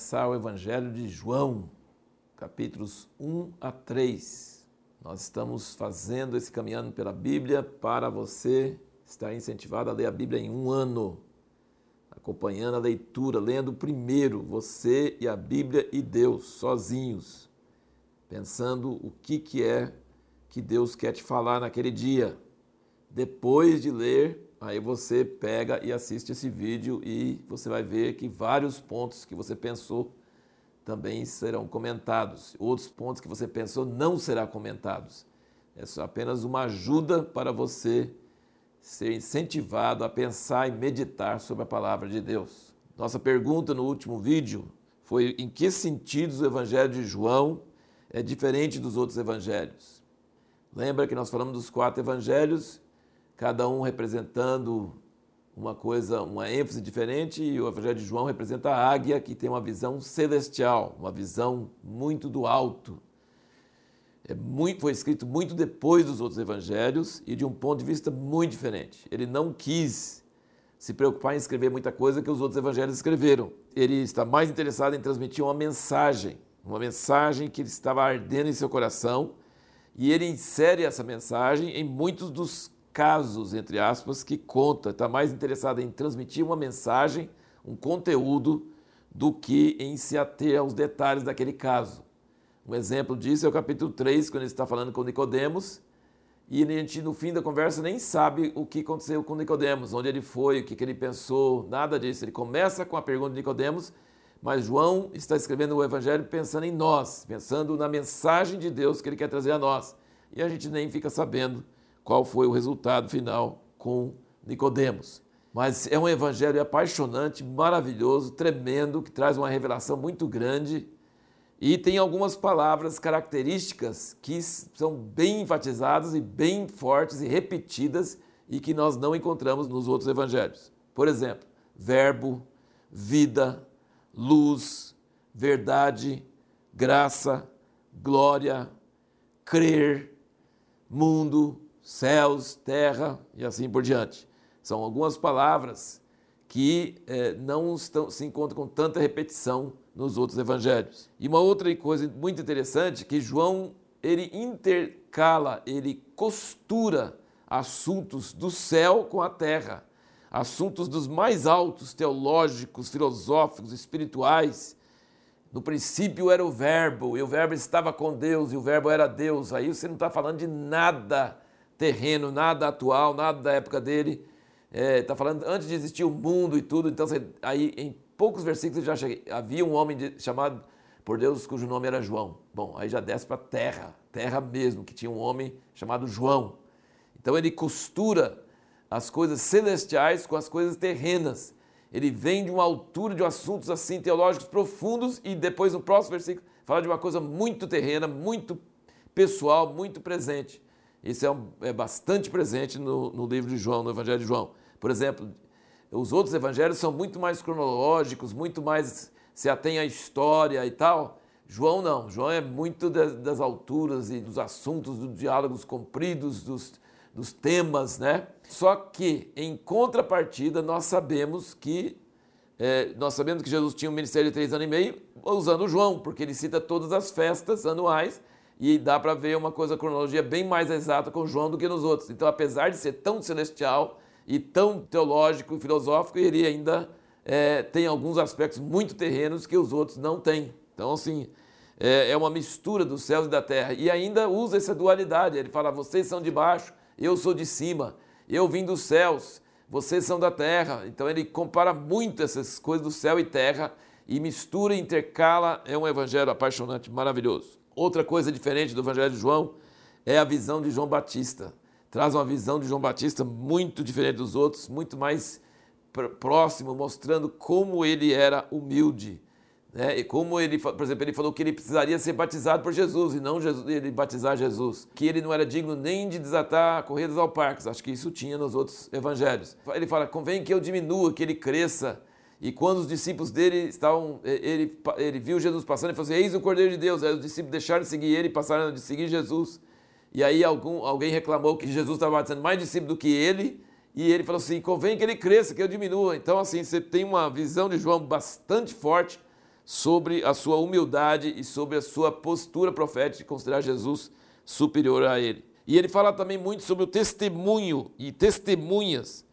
começar o Evangelho de João, capítulos 1 a 3. Nós estamos fazendo esse caminhando pela Bíblia para você estar incentivado a ler a Bíblia em um ano, acompanhando a leitura, lendo primeiro você e a Bíblia e Deus, sozinhos, pensando o que, que é que Deus quer te falar naquele dia. Depois de ler Aí você pega e assiste esse vídeo e você vai ver que vários pontos que você pensou também serão comentados. Outros pontos que você pensou não serão comentados. É só apenas uma ajuda para você ser incentivado a pensar e meditar sobre a palavra de Deus. Nossa pergunta no último vídeo foi em que sentidos o evangelho de João é diferente dos outros evangelhos. Lembra que nós falamos dos quatro evangelhos cada um representando uma coisa, uma ênfase diferente, e o Evangelho de João representa a águia que tem uma visão celestial, uma visão muito do alto. É muito, foi escrito muito depois dos outros evangelhos e de um ponto de vista muito diferente. Ele não quis se preocupar em escrever muita coisa que os outros evangelhos escreveram. Ele está mais interessado em transmitir uma mensagem, uma mensagem que estava ardendo em seu coração, e ele insere essa mensagem em muitos dos casos, entre aspas, que conta, está mais interessado em transmitir uma mensagem, um conteúdo, do que em se ater aos detalhes daquele caso. Um exemplo disso é o capítulo 3, quando ele está falando com Nicodemos, e a gente no fim da conversa nem sabe o que aconteceu com Nicodemos, onde ele foi, o que, que ele pensou, nada disso. Ele começa com a pergunta de Nicodemos, mas João está escrevendo o evangelho pensando em nós, pensando na mensagem de Deus que ele quer trazer a nós. E a gente nem fica sabendo qual foi o resultado final com Nicodemos. Mas é um evangelho apaixonante, maravilhoso, tremendo, que traz uma revelação muito grande e tem algumas palavras características que são bem enfatizadas e bem fortes e repetidas e que nós não encontramos nos outros evangelhos. Por exemplo, verbo, vida, luz, verdade, graça, glória, crer, mundo, céus, terra e assim por diante. São algumas palavras que eh, não estão, se encontram com tanta repetição nos outros evangelhos. E uma outra coisa muito interessante que João ele intercala, ele costura assuntos do céu com a terra, assuntos dos mais altos, teológicos, filosóficos, espirituais. No princípio era o Verbo, e o Verbo estava com Deus, e o Verbo era Deus. Aí você não está falando de nada terreno, nada atual, nada da época dele. Está é, tá falando antes de existir o mundo e tudo. Então, você, aí em poucos versículos já cheguei. Havia um homem de, chamado por Deus cujo nome era João. Bom, aí já desce para terra, terra mesmo, que tinha um homem chamado João. Então ele costura as coisas celestiais com as coisas terrenas. Ele vem de uma altura de assuntos assim teológicos profundos e depois no próximo versículo fala de uma coisa muito terrena, muito pessoal, muito presente. Isso é, um, é bastante presente no, no livro de João, no Evangelho de João. Por exemplo, os outros evangelhos são muito mais cronológicos, muito mais se atém à história e tal. João não. João é muito das, das alturas e dos assuntos, dos diálogos compridos, dos, dos temas, né? Só que, em contrapartida, nós sabemos que é, nós sabemos que Jesus tinha um ministério de três anos e meio usando João, porque ele cita todas as festas anuais e dá para ver uma coisa, cronologia bem mais exata com João do que nos outros. Então, apesar de ser tão celestial e tão teológico e filosófico, ele ainda é, tem alguns aspectos muito terrenos que os outros não têm. Então, assim, é, é uma mistura dos céus e da terra. E ainda usa essa dualidade. Ele fala: vocês são de baixo, eu sou de cima, eu vim dos céus, vocês são da terra. Então, ele compara muito essas coisas do céu e terra e mistura, intercala. É um evangelho apaixonante, maravilhoso. Outra coisa diferente do Evangelho de João é a visão de João Batista. Traz uma visão de João Batista muito diferente dos outros, muito mais próximo, mostrando como ele era humilde. Né? E como ele, por exemplo, ele falou que ele precisaria ser batizado por Jesus e não Jesus, ele batizar Jesus. Que ele não era digno nem de desatar corridas ao parque. Acho que isso tinha nos outros evangelhos. Ele fala: convém que eu diminua, que ele cresça e quando os discípulos dele estavam, ele, ele viu Jesus passando e falou assim: Eis o Cordeiro de Deus. Aí os discípulos deixaram de seguir ele e passaram de seguir Jesus. E aí algum, alguém reclamou que Jesus estava batizando mais discípulos do que ele. E ele falou assim: convém que ele cresça, que eu diminua. Então, assim, você tem uma visão de João bastante forte sobre a sua humildade e sobre a sua postura profética de considerar Jesus superior a ele. E ele fala também muito sobre o testemunho e testemunhas.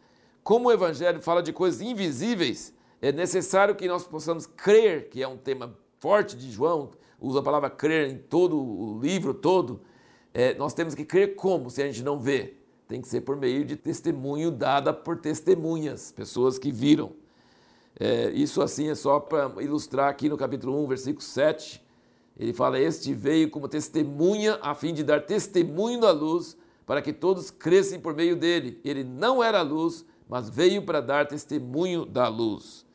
Como o Evangelho fala de coisas invisíveis, é necessário que nós possamos crer, que é um tema forte de João, usa a palavra crer em todo o livro todo. É, nós temos que crer como, se a gente não vê? Tem que ser por meio de testemunho dada por testemunhas, pessoas que viram. É, isso assim é só para ilustrar aqui no capítulo 1, versículo 7. Ele fala: Este veio como testemunha a fim de dar testemunho da luz, para que todos crescem por meio dele. Ele não era luz, mas veio para dar testemunho da luz.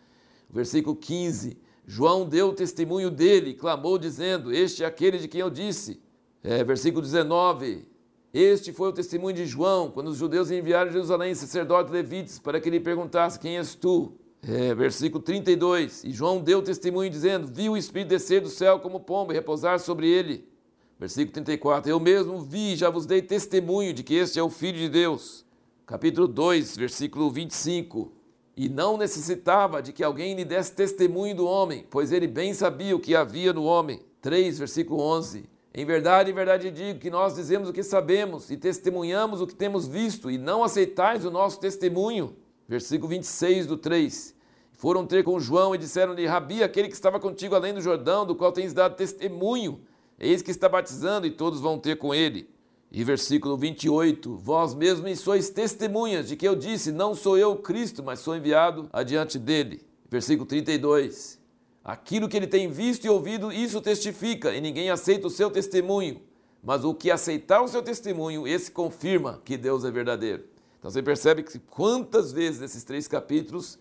Versículo 15: João deu testemunho dele, clamou, dizendo: Este é aquele de quem eu disse. É, versículo 19: Este foi o testemunho de João, quando os judeus enviaram a Jerusalém sacerdotes levitas para que ele perguntasse: Quem és tu? É, versículo 32. E João deu testemunho dizendo: Viu o Espírito descer do céu como pomba e repousar sobre ele. Versículo 34. Eu mesmo vi, já vos dei testemunho de que este é o Filho de Deus. Capítulo 2, versículo 25. E não necessitava de que alguém lhe desse testemunho do homem, pois ele bem sabia o que havia no homem. 3, versículo 11. Em verdade, em verdade digo que nós dizemos o que sabemos e testemunhamos o que temos visto, e não aceitais o nosso testemunho. Versículo 26 do 3. Foram ter com João e disseram-lhe: Rabi, aquele que estava contigo além do Jordão, do qual tens dado testemunho, eis que está batizando, e todos vão ter com ele. E versículo 28: Vós mesmos sois testemunhas de que eu disse: Não sou eu Cristo, mas sou enviado adiante dele. Versículo 32: Aquilo que ele tem visto e ouvido, isso testifica, e ninguém aceita o seu testemunho. Mas o que aceitar o seu testemunho, esse confirma que Deus é verdadeiro. Então você percebe que quantas vezes nesses três capítulos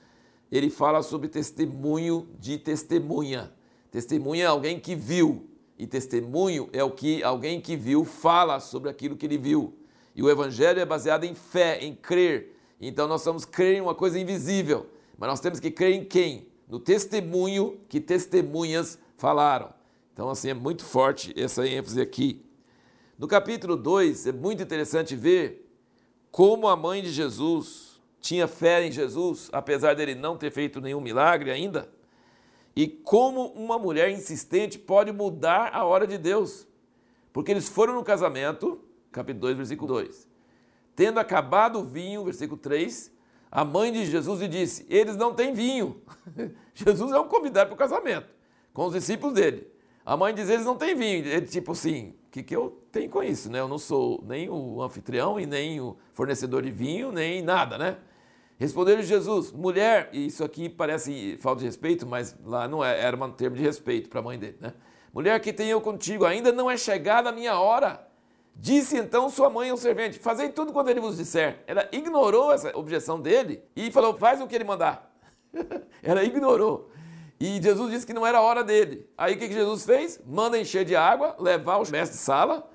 ele fala sobre testemunho de testemunha. Testemunha é alguém que viu, e testemunho é o que alguém que viu fala sobre aquilo que ele viu. E o evangelho é baseado em fé, em crer. Então nós vamos crer em uma coisa invisível, mas nós temos que crer em quem? No testemunho que testemunhas falaram. Então assim é muito forte essa ênfase aqui. No capítulo 2 é muito interessante ver como a mãe de Jesus tinha fé em Jesus, apesar dele não ter feito nenhum milagre ainda, e como uma mulher insistente pode mudar a hora de Deus. Porque eles foram no casamento, capítulo 2, versículo 2. Tendo acabado o vinho, versículo 3, a mãe de Jesus lhe disse: Eles não têm vinho. Jesus é um convidado para o casamento, com os discípulos dele. A mãe diz: Eles não têm vinho. Ele, tipo assim, que, que eu tenho com isso, né? Eu não sou nem o anfitrião e nem o fornecedor de vinho, nem nada, né? Respondeu-lhe Jesus, mulher, e isso aqui parece falta de respeito, mas lá não é, era um termo de respeito para a mãe dele, né? Mulher, que tenho eu contigo, ainda não é chegada a minha hora. Disse então sua mãe ao servente: Fazei tudo quanto ele vos disser. Ela ignorou essa objeção dele e falou: Faz o que ele mandar. Ela ignorou. E Jesus disse que não era a hora dele. Aí o que, Jesus fez? Manda encher de água, levar o mestre de sala,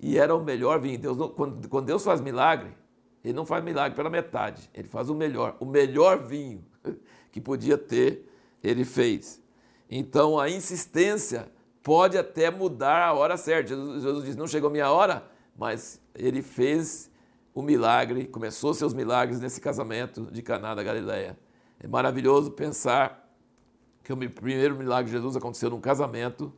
e era o melhor vinho. Deus, quando, Deus faz milagre, ele não faz milagre pela metade, ele faz o melhor. O melhor vinho que podia ter, ele fez. Então a insistência pode até mudar a hora certa. Jesus, disse: não chegou a minha hora, mas ele fez o milagre, começou seus milagres nesse casamento de Caná da Galileia. É maravilhoso pensar que o primeiro milagre de Jesus aconteceu num casamento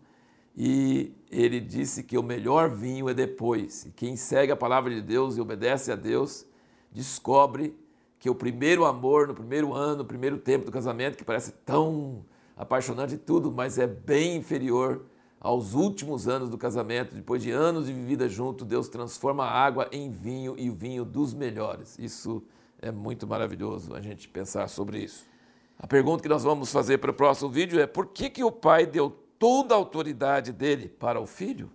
e ele disse que o melhor vinho é depois. Quem segue a palavra de Deus e obedece a Deus descobre que o primeiro amor no primeiro ano, no primeiro tempo do casamento, que parece tão apaixonante e tudo, mas é bem inferior aos últimos anos do casamento, depois de anos de vida junto, Deus transforma a água em vinho e o vinho dos melhores. Isso é muito maravilhoso a gente pensar sobre isso. A pergunta que nós vamos fazer para o próximo vídeo é: por que, que o pai deu toda a autoridade dele para o filho?